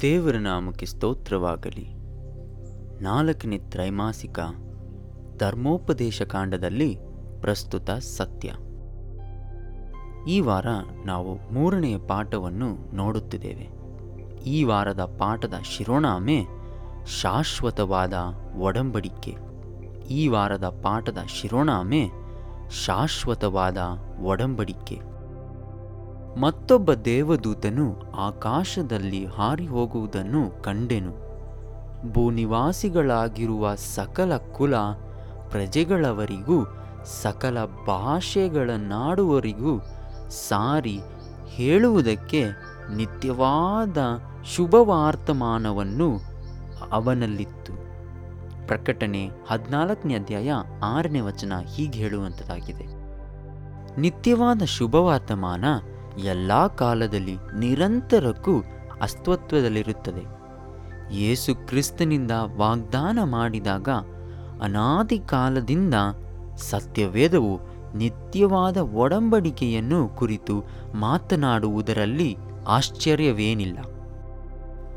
ದೇವರ ನಾಮಕ್ಕೆ ಸ್ತೋತ್ರವಾಗಲಿ. ನಾಲ್ಕನೇ ತ್ರೈಮಾಸಿಕ ಧರ್ಮೋಪದೇಶ ಕಾಂಡದಲ್ಲಿ ಪ್ರಸ್ತುತ ಸತ್ಯ. ಈ ವಾರ ನಾವು ಮೂರನೆಯ ಪಾಠವನ್ನು ನೋಡುತ್ತಿದ್ದೇವೆ. ಈ ವಾರದ ಪಾಠದ ಶಿರೋನಾಮೆ ಶಾಶ್ವತವಾದ ಒಡಂಬಡಿಕೆ. ಈ ವಾರದ ಪಾಠದ ಶಿರೋನಾಮೆ ಶಾಶ್ವತವಾದ ಒಡಂಬಡಿಕೆ. ಮತ್ತೊಬ್ಬ ದೇವದೂತನು ಆಕಾಶದಲ್ಲಿ ಹಾರಿ ಹೋಗುವುದನ್ನು ಕಂಡೆನು. ಭೂನಿವಾಸಿಗಳಾಗಿರುವ ಸಕಲ ಕುಲ ಪ್ರಜೆಗಳವರಿಗೂ, ಸಕಲ ಭಾಷೆಗಳನ್ನಾಡುವರಿಗೂ ಸಾರಿ ಹೇಳುವುದಕ್ಕೆ ನಿತ್ಯವಾದ ಶುಭವಾರ್ತಮಾನವನ್ನು ಅವನಲ್ಲಿತ್ತು. ಪ್ರಕಟಣೆ ಹದಿನಾಲ್ಕನೇ ಅಧ್ಯಾಯ ಆರನೇ ವಚನ ಹೀಗೆ ಹೇಳುವಂಥದ್ದಾಗಿದೆ. ನಿತ್ಯವಾದ ಶುಭವರ್ತಮಾನ ಎಲ್ಲ ಕಾಲದಲ್ಲಿ ನಿರಂತರಕ್ಕೂ ಅಸ್ತಿತ್ವದಲ್ಲಿರುತ್ತದೆ. ಯೇಸು ಕ್ರಿಸ್ತನಿಂದ ವಾಗ್ದಾನ ಮಾಡಿದಾಗ ಅನಾದಿ ಕಾಲದಿಂದ ಸತ್ಯವೇದವು ನಿತ್ಯವಾದ ಒಡಂಬಡಿಕೆಯನ್ನು ಕುರಿತು ಮಾತನಾಡುವುದರಲ್ಲಿ ಆಶ್ಚರ್ಯವೇನಿಲ್ಲ.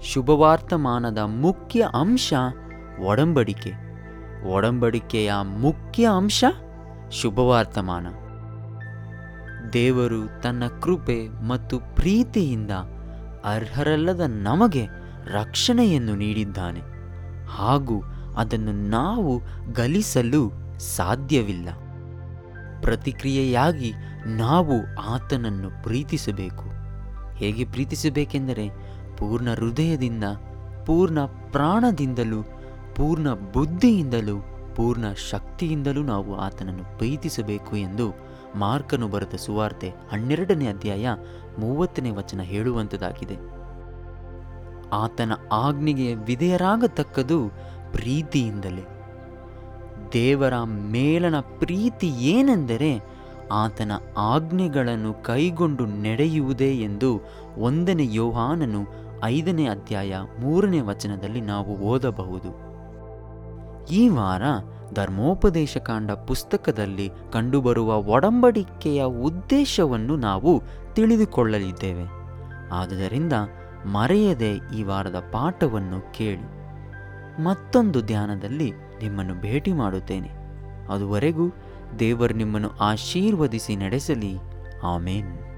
ಶುಭವಾರ್ತಮಾನದ ಮುಖ್ಯ ಅಂಶ ಒಡಂಬಡಿಕೆ. ಒಡಂಬಡಿಕೆಯ ಮುಖ್ಯ ಅಂಶ ಶುಭವಾರ್ತಮಾನ. ದೇವರು ತನ್ನ ಕೃಪೆ ಮತ್ತು ಪ್ರೀತಿಯಿಂದ ಅರ್ಹರಲ್ಲದ ನಮಗೆ ರಕ್ಷಣೆಯನ್ನು ನೀಡಿದ್ದಾನೆ. ಹಾಗೂ ಅದನ್ನು ನಾವು ಗಲಿಸಲು ಸಾಧ್ಯವಿಲ್ಲ. ಪ್ರತಿಕ್ರಿಯೆಯಾಗಿ ನಾವು ಆತನನ್ನು ಪ್ರೀತಿಸಬೇಕು. ಹೇಗೆ ಪ್ರೀತಿಸಬೇಕೆಂದರೆ ಪೂರ್ಣ ಹೃದಯದಿಂದ, ಪೂರ್ಣ ಪ್ರಾಣದಿಂದಲೂ ಪೂರ್ಣ ಬುದ್ಧಿಯಿಂದಲೂ, ಪೂರ್ಣ ಶಕ್ತಿಯಿಂದಲೂ ನಾವು ಆತನನ್ನು ಪ್ರೀತಿಸಬೇಕು ಎಂದು ಮಾರ್ಕನು ಬರೆದ ಸುವಾರ್ತೆ ಹನ್ನೆರಡನೇ ಅಧ್ಯಾಯ ಮೂವತ್ತನೇ ವಚನ ಹೇಳುವಂಥದ್ದಾಗಿದೆ ಆತನ ಆಜ್ಞೆಗೆ ವಿಧೇಯರಾಗತಕ್ಕದು ಪ್ರೀತಿಯಿಂದಲೇ. ದೇವರ ಮೇಲನ ಪ್ರೀತಿ ಏನೆಂದರೆ ಆತನ ಆಜ್ಞೆಗಳನ್ನು ಕೈಗೊಂಡು ನಡೆಯುವುದೇ ಎಂದು ಒಂದನೇ ಯೋಹಾನನು ಐದನೇ ಅಧ್ಯಾಯ ಮೂರನೇ ವಚನದಲ್ಲಿ ನಾವು ಓದಬಹುದು. ಈ ವಾರ ಧರ್ಮೋಪದೇಶ ಕಾಂಡ ಪುಸ್ತಕದಲ್ಲಿ ಕಂಡುಬರುವ ಒಡಂಬಡಿಕೆಯ ಉದ್ದೇಶವನ್ನು ನಾವು ತಿಳಿದುಕೊಳ್ಳಲಿದ್ದೇವೆ. ಆದುದರಿಂದ ಮರೆಯದೆ ಈ ವಾರದ ಪಾಠವನ್ನು ಕೇಳಿ. ಮತ್ತೊಂದು ಧ್ಯಾನದಲ್ಲಿ ನಿಮ್ಮನ್ನು ಭೇಟಿ ಮಾಡುತ್ತೇನೆ. ಅದುವರೆಗೂ ದೇವರು ನಿಮ್ಮನ್ನು ಆಶೀರ್ವದಿಸಿ ನಡೆಸಲಿ. ಆಮೇನ್.